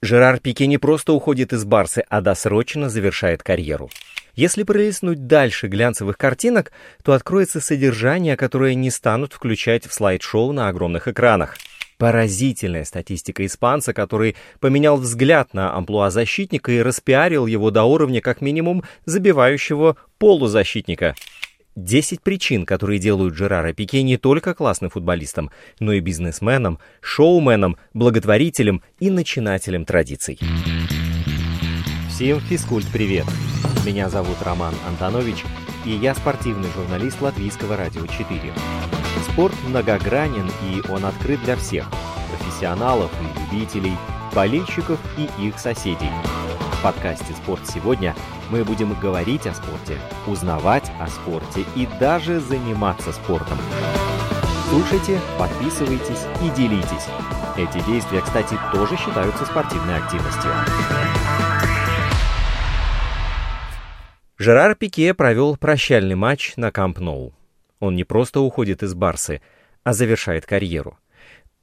Жерар Пике не просто уходит из Барсы, а досрочно завершает карьеру. Если пролистнуть дальше глянцевых картинок, то откроется содержание, которое не станут включать в слайд-шоу на огромных экранах. Поразительная статистика испанца, который поменял взгляд на амплуа защитника и распиарил его до уровня как минимум забивающего полузащитника. Десять причин, которые делают Жерара Пике не только классным футболистом, но и бизнесменом, шоуменом, благотворителем и начинателем традиций. Всем физкульт-привет! Меня зовут Роман Антонович, и я спортивный журналист Латвийского радио 4. Спорт многогранен, и он открыт для всех – профессионалов и любителей, болельщиков и их соседей. В подкасте «Спорт сегодня» мы будем говорить о спорте, узнавать о спорте и даже заниматься спортом. Слушайте, подписывайтесь и делитесь. Эти действия, кстати, тоже считаются спортивной активностью. Жерар Пике провел прощальный матч на Камп Ноу. Он не просто уходит из Барсы, а завершает карьеру.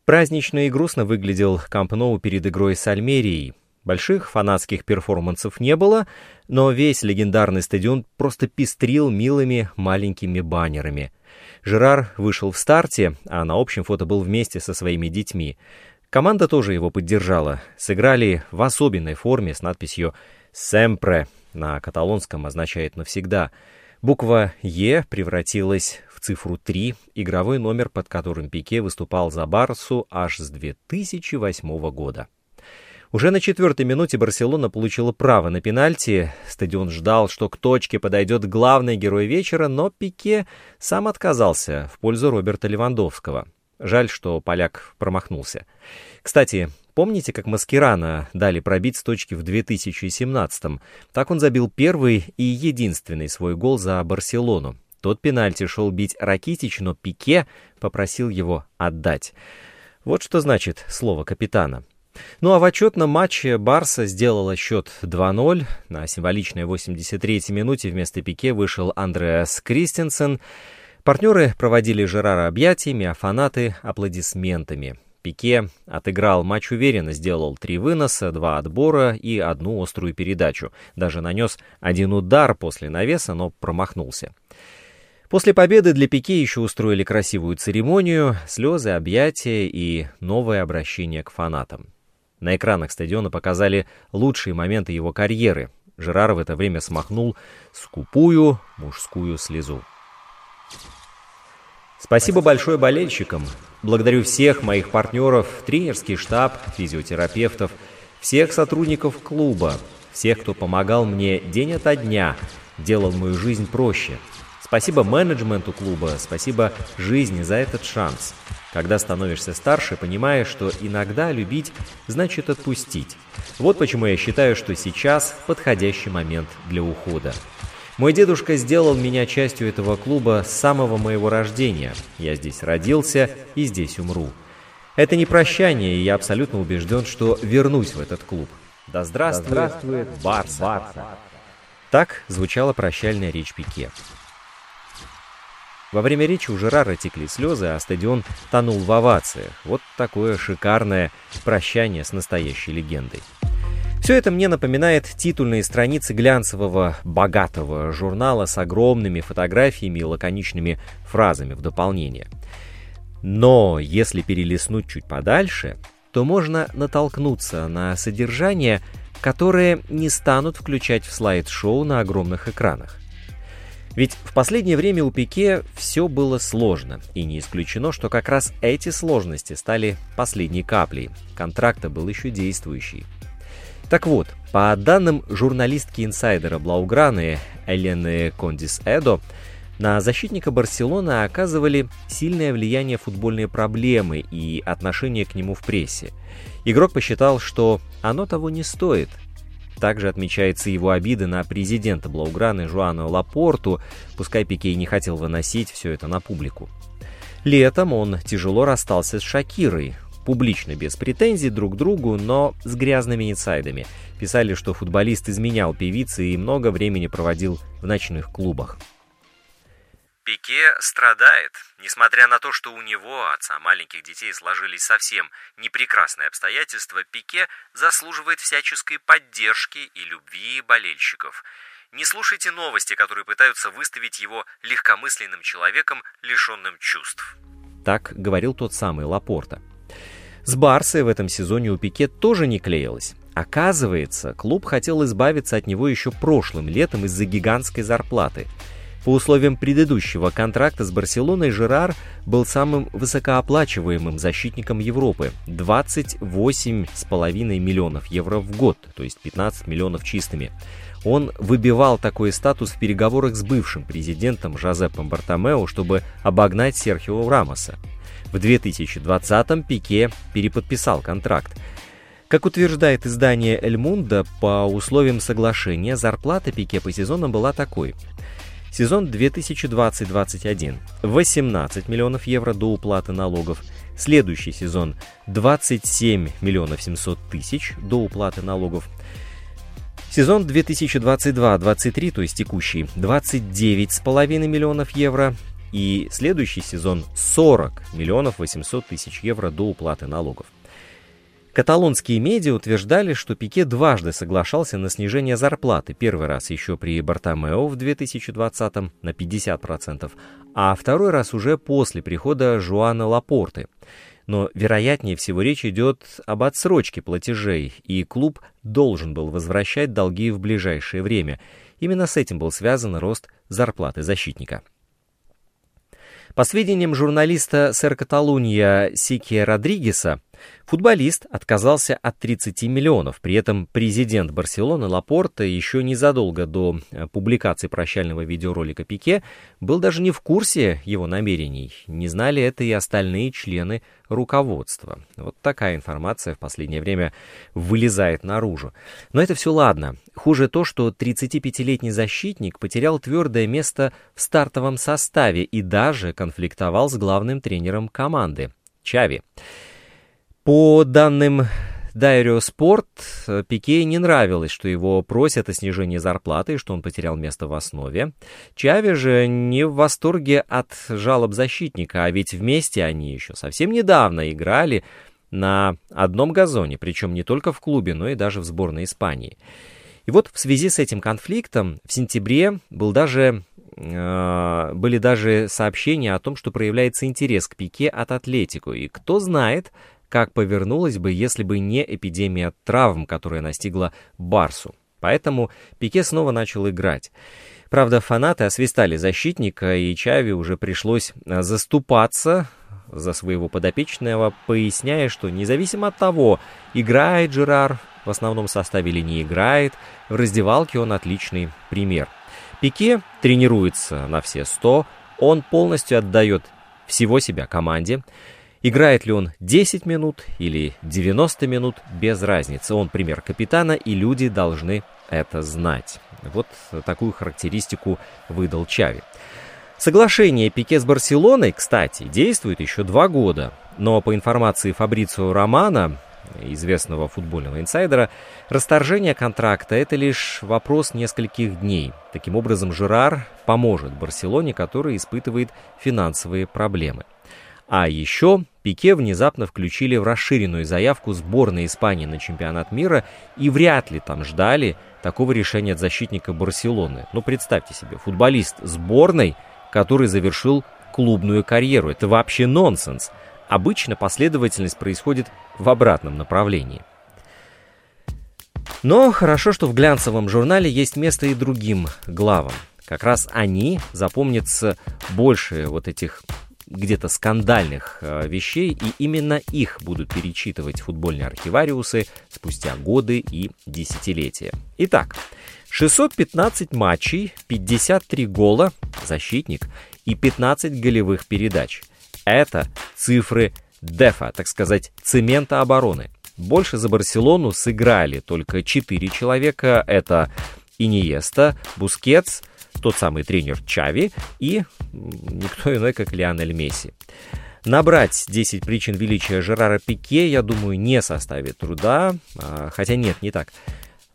Празднично и грустно выглядел Камп Ноу перед игрой с Альмерией. Больших фанатских перформансов не было, но весь легендарный стадион просто пестрил милыми маленькими баннерами. Жерар вышел в старте, а на общем фото был вместе со своими детьми. Команда тоже его поддержала. Сыграли в особенной форме с надписью «Семпре», на каталонском означает «навсегда». Буква «Е» превратилась в цифру 3, игровой номер, под которым Пике выступал за Барсу аж с 2008 года. Уже на четвертой минуте Барселона получила право на пенальти. Стадион ждал, что к точке подойдет главный герой вечера, но Пике сам отказался в пользу Роберта Левандовского. Жаль, что поляк промахнулся. Кстати, помните, как Маскирана дали пробить с точки в 2017-м? Так он забил первый и единственный свой гол за Барселону. Тот пенальти шел бить Ракитич, но Пике попросил его отдать. Вот что значит слово капитана. Ну а в отчетном матче Барса сделала счет 2-0. На символичной 83-й минуте вместо Пике вышел Андреас Кристенсен. Партнеры проводили Жерара объятиями, а фанаты — аплодисментами. Пике отыграл матч уверенно, сделал три выноса, два отбора и одну острую передачу. Даже нанес один удар после навеса, но промахнулся. После победы для Пике еще устроили красивую церемонию, слезы, объятия и новое обращение к фанатам. На экранах стадиона показали лучшие моменты его карьеры. Жерар в это время смахнул скупую мужскую слезу. Спасибо большое болельщикам. Благодарю всех моих партнеров, тренерский штаб, физиотерапевтов, всех сотрудников клуба, всех, кто помогал мне день ото дня, делал мою жизнь проще. Спасибо менеджменту клуба, спасибо жизни за этот шанс. Когда становишься старше, понимаешь, что иногда любить значит отпустить. Вот почему я считаю, что сейчас подходящий момент для ухода. Мой дедушка сделал меня частью этого клуба с самого моего рождения. Я здесь родился и здесь умру. Это не прощание, и я абсолютно убежден, что вернусь в этот клуб. Да здравствует, да здравствует Барса. Барса. Так звучала прощальная речь Пике. Во время речи у Жерара текли слезы, а стадион тонул в овациях. Вот такое шикарное прощание с настоящей легендой. Все это мне напоминает титульные страницы глянцевого, богатого журнала с огромными фотографиями и лаконичными фразами в дополнение. Но если перелистнуть чуть подальше, то можно натолкнуться на содержание, которое не станут включать в слайд-шоу на огромных экранах. Ведь в последнее время у Пике все было сложно, и не исключено, что как раз эти сложности стали последней каплей. Контракта был еще действующий. Так вот, по данным журналистки-инсайдера Блауграны Элены Кондис Эдо, на защитника Барселоны оказывали сильное влияние футбольные проблемы и отношение к нему в прессе. Игрок посчитал, что оно того не стоит. Также отмечается его обида на президента Блауграны Жуана Лапорту, пускай Пикей не хотел выносить все это на публику. Летом он тяжело расстался с Шакирой, публично без претензий друг к другу, но с грязными инсайдами. Писали, что футболист изменял певице и много времени проводил в ночных клубах. Пике страдает, несмотря на то, что у него, отца маленьких детей, сложились совсем непрекрасные обстоятельства, Пике заслуживает всяческой поддержки и любви болельщиков. Не слушайте новости, которые пытаются выставить его легкомысленным человеком, лишенным чувств. Так говорил тот самый Лапорта. С Барсой в этом сезоне у Пике тоже не клеилось. Оказывается, клуб хотел избавиться от него еще прошлым летом из-за гигантской зарплаты – по условиям предыдущего контракта с Барселоной Жерар был самым высокооплачиваемым защитником Европы – 28,5 миллионов евро в год, то есть 15 миллионов чистыми. Он выбивал такой статус в переговорах с бывшим президентом Жозепом Бартомео, чтобы обогнать Серхио Рамоса. В 2020-м Пике переподписал контракт. Как утверждает издание «Эль Мунда», по условиям соглашения зарплата Пике по сезонам была такой – Сезон 2020-2021 – 18 миллионов евро до уплаты налогов. Следующий сезон – 27 миллионов 700 тысяч до уплаты налогов. Сезон 2022-2023, то есть текущий, 29,5 миллионов евро. И следующий сезон 40 миллионов 800 тысяч евро до уплаты налогов. Каталонские медиа утверждали, что Пике дважды соглашался на снижение зарплаты, первый раз еще при Бартомео в 2020 на 50%, а второй раз уже после прихода Жуана Лапорты. Но, вероятнее всего, речь идет об отсрочке платежей, и клуб должен был возвращать долги в ближайшее время. Именно с этим был связан рост зарплаты защитника. По сведениям журналиста Сэр Каталунья Сики Родригеса, Футболист отказался от 30 миллионов, при этом президент Барселоны Лапорта еще незадолго до э, публикации прощального видеоролика Пике был даже не в курсе его намерений, не знали это и остальные члены руководства. Вот такая информация в последнее время вылезает наружу. Но это все ладно. Хуже то, что 35-летний защитник потерял твердое место в стартовом составе и даже конфликтовал с главным тренером команды Чави. По данным Дайрио Спорт, Пике не нравилось, что его просят о снижении зарплаты и что он потерял место в основе. Чави же не в восторге от жалоб защитника, а ведь вместе они еще совсем недавно играли на одном газоне, причем не только в клубе, но и даже в сборной Испании. И вот в связи с этим конфликтом в сентябре был даже э, были даже сообщения о том, что проявляется интерес к Пике от Атлетику. И кто знает, как повернулось бы, если бы не эпидемия травм, которая настигла Барсу. Поэтому Пике снова начал играть. Правда, фанаты освистали защитника, и Чави уже пришлось а, заступаться за своего подопечного, поясняя, что независимо от того, играет Жерар в основном составе или не играет, в раздевалке он отличный пример. Пике тренируется на все 100, он полностью отдает всего себя команде. Играет ли он 10 минут или 90 минут, без разницы. Он пример капитана, и люди должны это знать. Вот такую характеристику выдал Чави. Соглашение Пике с Барселоной, кстати, действует еще два года. Но по информации Фабрицио Романа, известного футбольного инсайдера, расторжение контракта – это лишь вопрос нескольких дней. Таким образом, Жерар поможет Барселоне, которая испытывает финансовые проблемы. А еще Пике внезапно включили в расширенную заявку сборной Испании на чемпионат мира и вряд ли там ждали такого решения от защитника Барселоны. Ну, представьте себе, футболист сборной, который завершил клубную карьеру. Это вообще нонсенс. Обычно последовательность происходит в обратном направлении. Но хорошо, что в глянцевом журнале есть место и другим главам. Как раз они запомнятся больше вот этих где-то скандальных э, вещей, и именно их будут перечитывать футбольные архивариусы спустя годы и десятилетия. Итак, 615 матчей, 53 гола, защитник, и 15 голевых передач. Это цифры дефа, так сказать, цемента обороны. Больше за Барселону сыграли только 4 человека. Это Иниеста, Бускетс, тот самый тренер Чави и никто иной, как Лионель Месси. Набрать 10 причин величия Жерара Пике, я думаю, не составит труда, а, хотя нет, не так.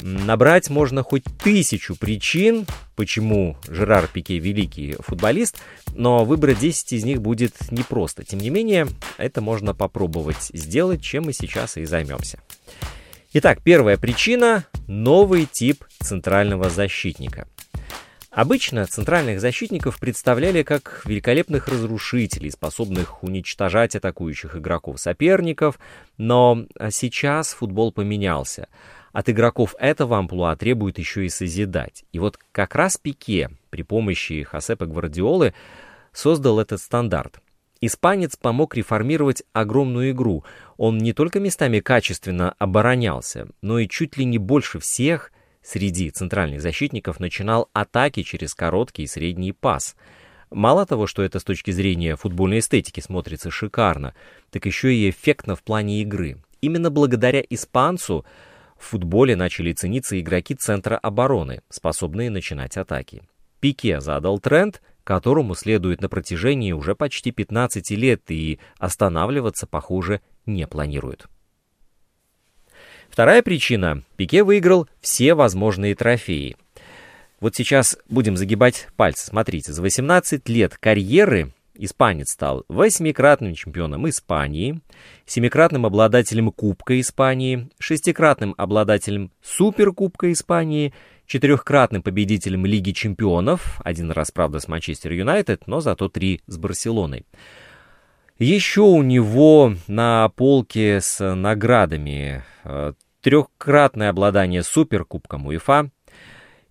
Набрать можно хоть тысячу причин, почему Жерар Пике великий футболист, но выбрать 10 из них будет непросто. Тем не менее, это можно попробовать сделать, чем мы сейчас и займемся. Итак, первая причина – новый тип центрального защитника. Обычно центральных защитников представляли как великолепных разрушителей, способных уничтожать атакующих игроков соперников, но сейчас футбол поменялся – от игроков этого амплуа требует еще и созидать. И вот как раз Пике при помощи Хосепа Гвардиолы создал этот стандарт. Испанец помог реформировать огромную игру. Он не только местами качественно оборонялся, но и чуть ли не больше всех среди центральных защитников начинал атаки через короткий и средний пас. Мало того, что это с точки зрения футбольной эстетики смотрится шикарно, так еще и эффектно в плане игры. Именно благодаря испанцу в футболе начали цениться игроки центра обороны, способные начинать атаки. Пике задал тренд, которому следует на протяжении уже почти 15 лет и останавливаться, похоже, не планирует. Вторая причина – Пике выиграл все возможные трофеи. Вот сейчас будем загибать пальцы. Смотрите, за 18 лет карьеры Испанец стал восьмикратным чемпионом Испании, семикратным обладателем Кубка Испании, шестикратным обладателем Суперкубка Испании, четырехкратным победителем Лиги чемпионов, один раз, правда, с Манчестер Юнайтед, но зато три с Барселоной. Еще у него на полке с наградами э, трехкратное обладание Суперкубком УЕФА,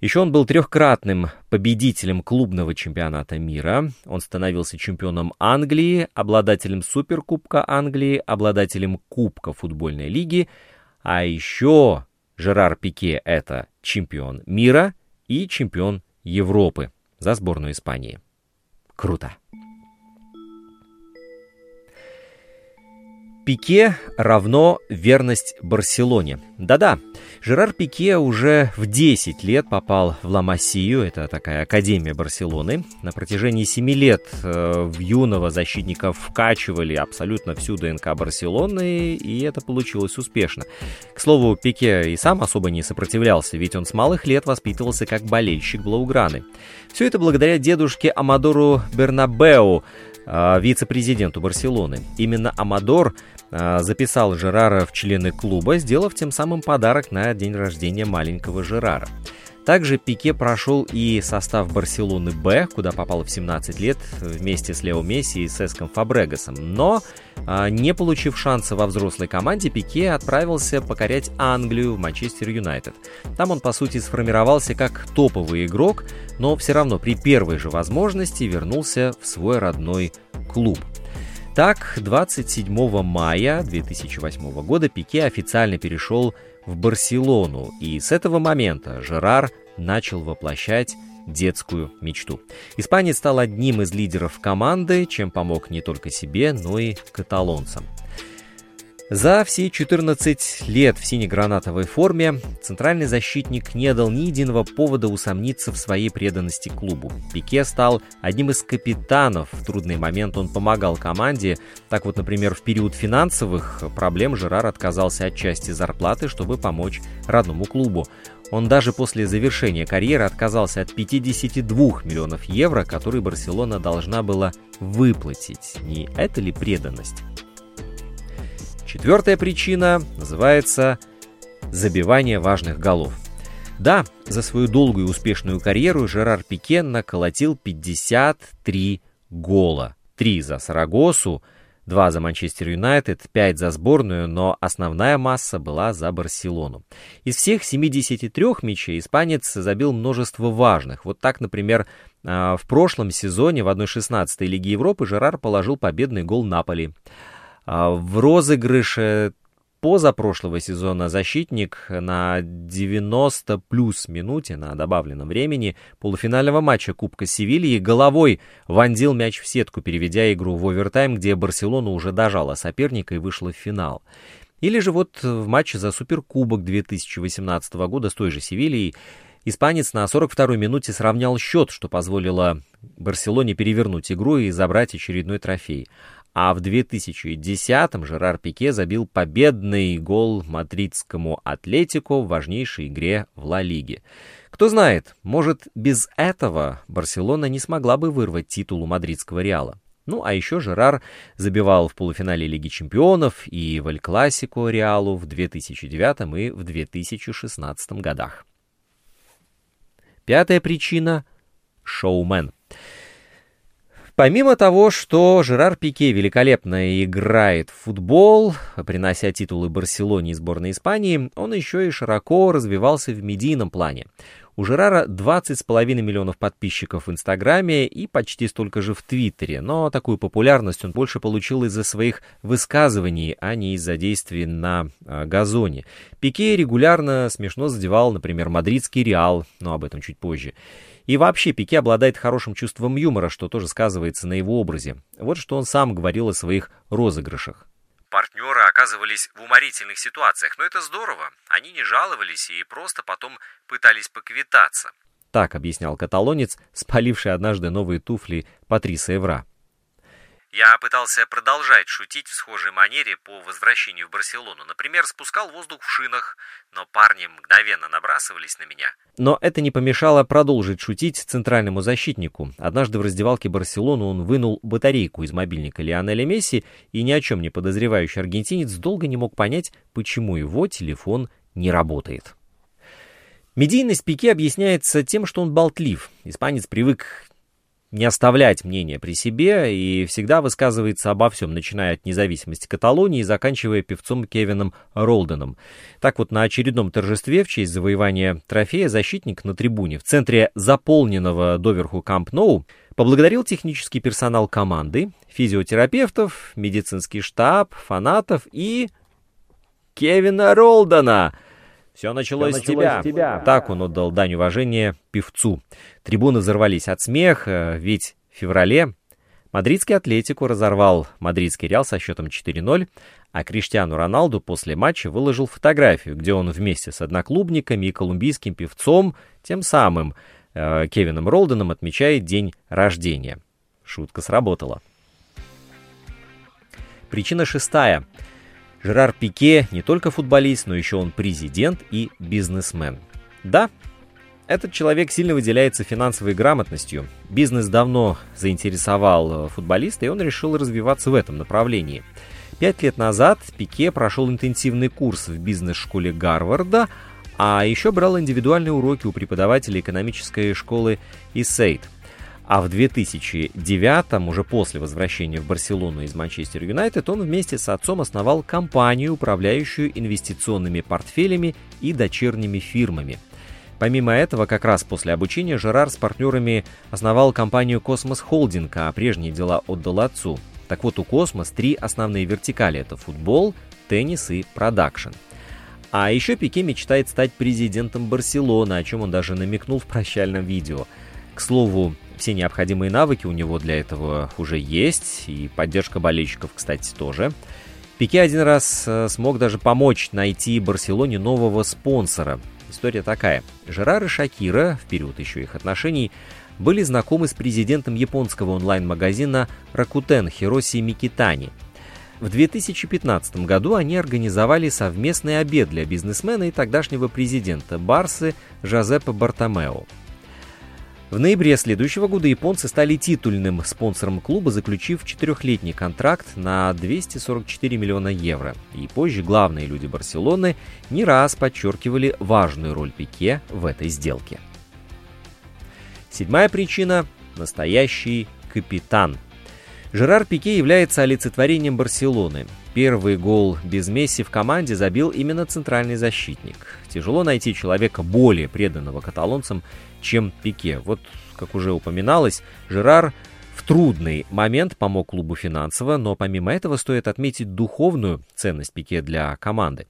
еще он был трехкратным победителем клубного чемпионата мира. Он становился чемпионом Англии, обладателем Суперкубка Англии, обладателем Кубка футбольной лиги. А еще Жерар Пике — это чемпион мира и чемпион Европы за сборную Испании. Круто! Пике равно верность Барселоне. Да-да, Жерар Пике уже в 10 лет попал в Ла-Массию, это такая академия Барселоны. На протяжении 7 лет э, в юного защитника вкачивали абсолютно всю ДНК Барселоны, и это получилось успешно. К слову, Пике и сам особо не сопротивлялся, ведь он с малых лет воспитывался как болельщик Блауграны. Все это благодаря дедушке Амадору Бернабеу, вице-президенту Барселоны. Именно Амадор а, записал Жерара в члены клуба, сделав тем самым подарок на день рождения маленького Жерара. Также Пике прошел и состав Барселоны Б, куда попал в 17 лет вместе с Лео Месси и Сеском Фабрегасом. Но, а, не получив шанса во взрослой команде, Пике отправился покорять Англию в Манчестер Юнайтед. Там он, по сути, сформировался как топовый игрок, но все равно при первой же возможности вернулся в свой родной клуб. Так, 27 мая 2008 года Пике официально перешел в Барселону, и с этого момента Жерар начал воплощать детскую мечту. Испанец стал одним из лидеров команды, чем помог не только себе, но и каталонцам. За все 14 лет в сине-гранатовой форме центральный защитник не дал ни единого повода усомниться в своей преданности клубу. Пике стал одним из капитанов. В трудный момент он помогал команде. Так вот, например, в период финансовых проблем Жерар отказался от части зарплаты, чтобы помочь родному клубу. Он даже после завершения карьеры отказался от 52 миллионов евро, которые Барселона должна была выплатить. Не это ли преданность? Четвертая причина называется забивание важных голов. Да, за свою долгую и успешную карьеру Жерар Пике наколотил 53 гола. Три за Сарагосу, два за Манчестер Юнайтед, пять за сборную, но основная масса была за Барселону. Из всех 73 мячей испанец забил множество важных. Вот так, например, а, в прошлом сезоне в 1-16 Лиги Европы Жерар положил победный гол Наполи. А, в розыгрыше позапрошлого сезона защитник на 90 плюс минуте на добавленном времени полуфинального матча Кубка Севильи головой вонзил мяч в сетку, переведя игру в овертайм, где Барселона уже дожала соперника и вышла в финал. Или же вот в матче за Суперкубок 2018 года с той же Севильей Испанец на 42-й минуте сравнял счет, что позволило Барселоне перевернуть игру и забрать очередной трофей. А в 2010-м Жерар Пике забил победный гол мадридскому Атлетику в важнейшей игре в Ла Лиге. Кто знает, может, без этого Барселона не смогла бы вырвать титул у мадридского Реала. Ну, а еще Жерар забивал в полуфинале Лиги Чемпионов и в Эль-Классико Реалу в 2009 и в 2016 годах. Пятая причина — шоумен. Помимо того, что Жерар Пике великолепно играет в футбол, принося титулы Барселоне и сборной Испании, он еще и широко развивался в медийном плане. У Жерара 20,5 миллионов подписчиков в Инстаграме и почти столько же в Твиттере, но такую популярность он больше получил из-за своих высказываний, а не из-за действий на э, газоне. Пике регулярно смешно задевал, например, мадридский Реал, но об этом чуть позже. И вообще Пике обладает хорошим чувством юмора, что тоже сказывается на его образе. Вот что он сам говорил о своих розыгрышах. Партнеры оказывались в уморительных ситуациях, но это здорово. Они не жаловались и просто потом пытались поквитаться. Так объяснял каталонец, спаливший однажды новые туфли Патриса Эвра. Я пытался продолжать шутить в схожей манере по возвращению в Барселону. Например, спускал воздух в шинах, но парни мгновенно набрасывались на меня. Но это не помешало продолжить шутить центральному защитнику. Однажды в раздевалке Барселоны он вынул батарейку из мобильника Лионеля Месси, и ни о чем не подозревающий аргентинец долго не мог понять, почему его телефон не работает. Медийность Пике объясняется тем, что он болтлив. Испанец привык не оставлять мнение при себе и всегда высказывается обо всем, начиная от независимости Каталонии и заканчивая певцом Кевином Ролденом. Так вот, на очередном торжестве в честь завоевания трофея защитник на трибуне в центре заполненного доверху Камп Ноу поблагодарил технический персонал команды, физиотерапевтов, медицинский штаб, фанатов и... Кевина Ролдена — все началось, Все началось с, тебя. с тебя. Так он отдал дань уважения певцу. Трибуны взорвались от смеха, ведь в феврале мадридский Атлетику разорвал мадридский Реал со счетом 4-0, а Криштиану Роналду после матча выложил фотографию, где он вместе с одноклубниками и колумбийским певцом, тем самым э, Кевином Ролденом, отмечает день рождения. Шутка сработала. Причина шестая — Жерар Пике не только футболист, но еще он президент и бизнесмен. Да, этот человек сильно выделяется финансовой грамотностью. Бизнес давно заинтересовал э, футболиста, и он решил развиваться в этом направлении. Пять лет назад Пике прошел интенсивный курс в бизнес-школе Гарварда, а еще брал индивидуальные уроки у преподавателя экономической школы ESADE – а в 2009, уже после возвращения в Барселону из Манчестер Юнайтед, он вместе с отцом основал компанию, управляющую инвестиционными портфелями и дочерними фирмами. Помимо этого, как раз после обучения Жерар с партнерами основал компанию «Kosmos Holding», а прежние дела отдал отцу. Так вот, у «Kosmos» три основные вертикали – это футбол, теннис и продакшн. А еще Пике мечтает стать президентом Барселоны, о чем он даже намекнул в прощальном видео. К слову, все необходимые навыки у него для этого уже есть, и поддержка болельщиков, кстати, тоже. Пике один раз э, смог даже помочь найти Барселоне нового спонсора. История такая. Жерар и Шакира, в период еще их отношений, были знакомы с президентом японского онлайн-магазина Rakuten Хироси Микитани. В 2015 году они организовали совместный обед для бизнесмена и тогдашнего президента Барсы Жозепа Бартомео. В ноябре следующего года японцы стали титульным спонсором клуба, заключив четырехлетний контракт на 244 миллиона евро. И позже главные люди Барселоны не раз подчеркивали важную роль Пике в этой сделке. Седьмая причина – настоящий капитан. Жерар Пике является олицетворением Барселоны. Первый гол без Месси в команде забил именно центральный защитник. Тяжело найти человека более преданного каталонцам, чем Пике. Вот, как уже упоминалось, Жерар в трудный момент помог клубу финансово, но помимо этого стоит отметить духовную ценность Пике для команды.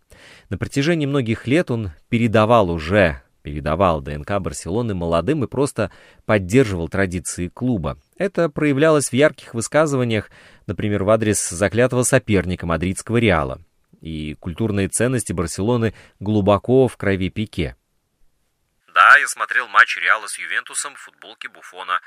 На протяжении многих лет он передавал уже передавал ДНК Барселоны молодым и просто поддерживал традиции клуба. Это проявлялось в ярких высказываниях, например, в адрес заклятого соперника мадридского Реала. И культурные ценности Барселоны глубоко в крови Пике. Да, я смотрел матч Реала с Ювентусом в футболке Буфона.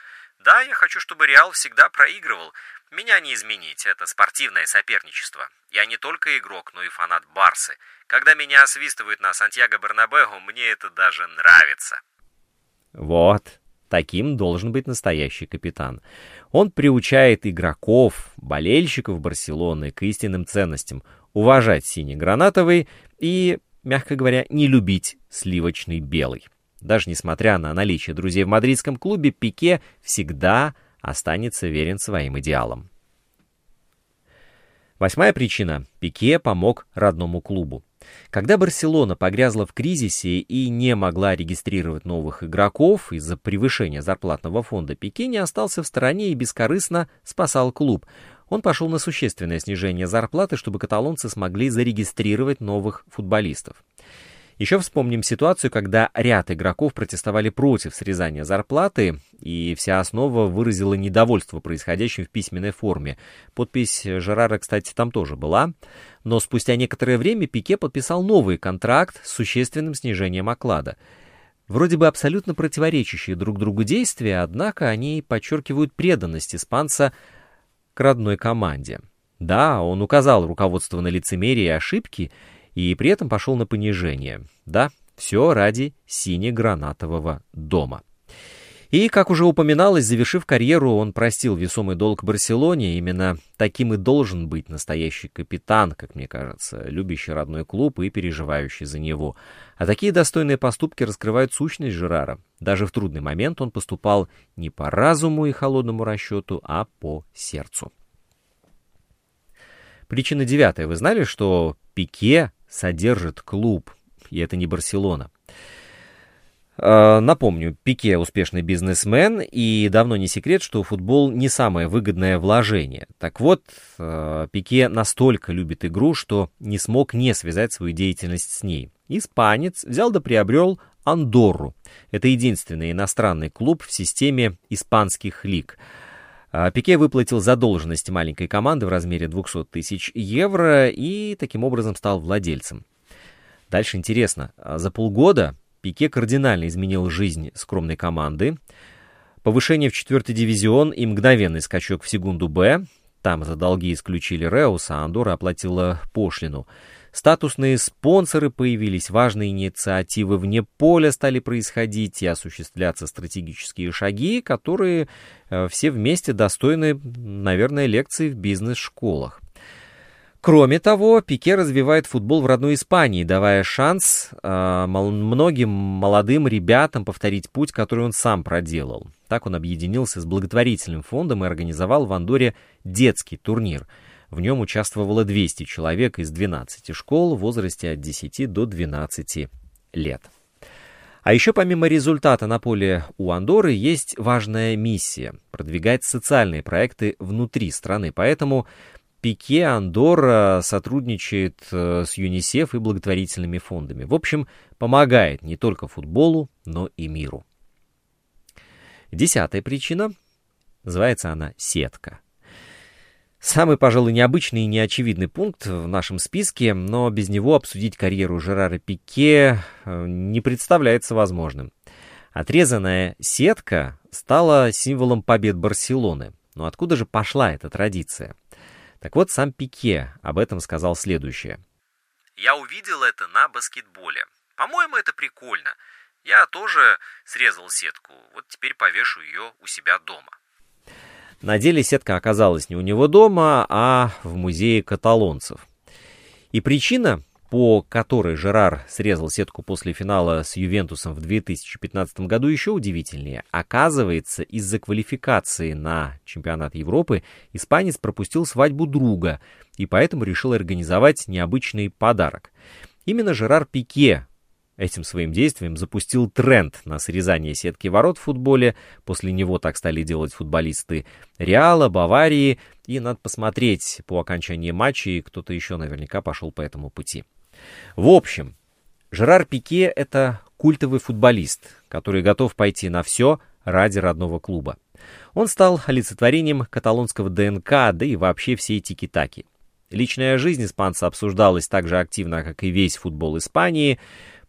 Да, я хочу, чтобы Реал всегда проигрывал. Меня не изменить, это спортивное соперничество. Я не только игрок, но и фанат Барсы. Когда меня освистывают на Сантьяго Бернабеу, мне это даже нравится. Вот, таким должен быть настоящий капитан. Он приучает игроков, болельщиков Барселоны к истинным ценностям, уважать синий-гранатовый и, мягко говоря, не любить сливочный белый. Даже несмотря на наличие друзей в мадридском клубе, Пике всегда останется верен своим идеалам. Восьмая причина. Пике помог родному клубу. Когда Барселона погрязла в кризисе и не могла регистрировать новых игроков из-за превышения зарплатного фонда, Пике не остался в стороне и бескорыстно спасал клуб. Он пошел на существенное снижение зарплаты, чтобы каталонцы смогли зарегистрировать новых футболистов. Еще вспомним ситуацию, когда ряд игроков протестовали против срезания зарплаты, и вся основа выразила недовольство происходящим в письменной форме. Подпись Жерара, кстати, там тоже была. Но спустя некоторое время Пике подписал новый контракт с существенным снижением оклада. Вроде бы абсолютно противоречащие друг другу действия, однако они подчеркивают преданность испанца к родной команде. Да, он указал руководству на лицемерие и ошибки, и при этом пошел на понижение. Да, все ради сине-гранатового дома. И, как уже упоминалось, завершив карьеру, он простил весомый долг Барселоне. Именно таким и должен быть настоящий капитан, как мне кажется, любящий родной клуб и переживающий за него. А такие достойные поступки раскрывают сущность Жерара. Даже в трудный момент он поступал не по разуму и холодному расчету, а по сердцу. Причина девятая. Вы знали, что Пике содержит клуб, и это не Барселона? А, напомню, Пике успешный бизнесмен, и давно не секрет, что футбол не самое выгодное вложение. Так вот, а, Пике настолько любит игру, что не смог не связать свою деятельность с ней. Испанец взял да приобрел Андорру. Это единственный иностранный клуб в системе испанских лиг. А, Пике выплатил задолженность маленькой команды в размере 200 тысяч евро и таким образом стал владельцем. Дальше интересно. За полгода Пике кардинально изменил жизнь скромной команды. Повышение в четвертый дивизион и мгновенный скачок в секунду Б. Там за долги исключили Реуса, а Андора оплатила пошлину. Статусные спонсоры появились, важные инициативы вне поля стали происходить и осуществляться стратегические шаги, которые э, все вместе достойны, наверное, лекций в бизнес-школах. Кроме того, Пике развивает футбол в родной Испании, давая шанс э, многим молодым ребятам повторить путь, который он сам проделал. Так он объединился с благотворительным фондом и организовал в Андоре детский турнир. В нем участвовало 200 человек из 12 школ в возрасте от 10 до 12 лет. А еще помимо результата на поле у Андоры есть важная миссия – продвигать социальные проекты внутри страны. Поэтому Пике Андорра сотрудничает э, с ЮНИСЕФ и благотворительными фондами. В общем, помогает не только футболу, но и миру. Десятая причина, называется она сетка. Самый, пожалуй, необычный и неочевидный пункт в нашем списке, но без него обсудить карьеру Жерара Пике э, не представляется возможным. Отрезанная сетка стала символом побед Барселоны. Но откуда же пошла эта традиция? Так вот, сам Пике об этом сказал следующее. «Я увидел это на баскетболе. По-моему, это прикольно. Я тоже срезал сетку. Вот теперь повешу ее у себя дома». На деле сетка оказалась не у него дома, а в музее каталонцев. И причина по которой Жерар срезал сетку после финала с Ювентусом в 2015 году, еще удивительнее. Оказывается, из-за квалификации на чемпионат Европы испанец пропустил свадьбу друга и поэтому решил организовать необычный подарок. Именно Жерар Пике Этим своим действием запустил тренд на срезание сетки ворот в футболе. После него так стали делать футболисты Реала, Баварии. И надо посмотреть по окончании матча, и кто-то еще наверняка пошел по этому пути. В общем, Жерар Пике — это культовый футболист, который готов пойти на все ради родного клуба. Он стал олицетворением каталонского ДНК, да и вообще всей тики-таки. Личная жизнь испанца обсуждалась так же активно, как и весь футбол Испании.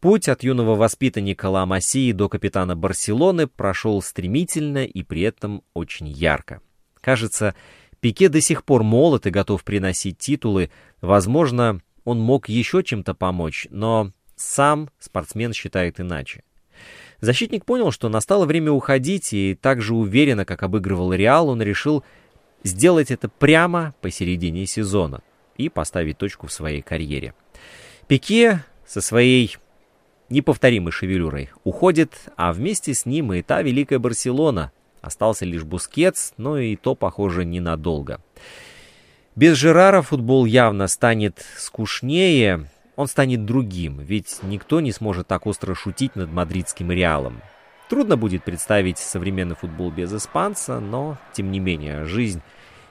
Путь от юного воспитанника Ла Масии до капитана Барселоны прошел стремительно и при этом очень ярко. Кажется, Пике до сих пор молод и готов приносить титулы. Возможно, он мог еще чем-то помочь, но сам спортсмен считает иначе. Защитник понял, что настало время уходить, и так же уверенно, как обыгрывал Реал, он решил сделать это прямо посередине сезона и поставить точку в своей карьере. Пике со своей неповторимой шевелюрой уходит, а вместе с ним и та великая Барселона. Остался лишь Бускетс, но и то, похоже, ненадолго. Без Жерара футбол явно станет скучнее, он станет другим, ведь никто не сможет так остро шутить над мадридским Реалом. Трудно будет представить современный футбол без испанца, но, тем не менее, жизнь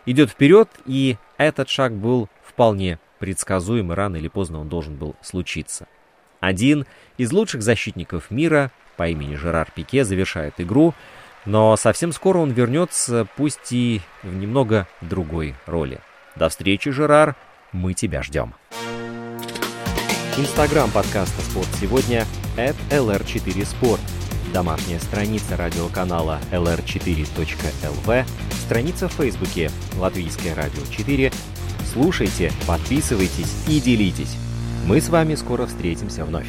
идет вперед, и этот шаг был вполне предсказуем, и рано или поздно он должен был случиться. Один из лучших защитников мира по имени Жерар Пике завершает игру, но совсем скоро он вернется, пусть и в немного другой роли. До встречи, Жерар, мы тебя ждем. Инстаграм подкаста «Спорт сегодня» at lr4sport. Домашняя страница радиоканала lr4.lv, страница в Фейсбуке «Латвийское радио 4». Слушайте, подписывайтесь и делитесь. Мы с вами скоро встретимся вновь.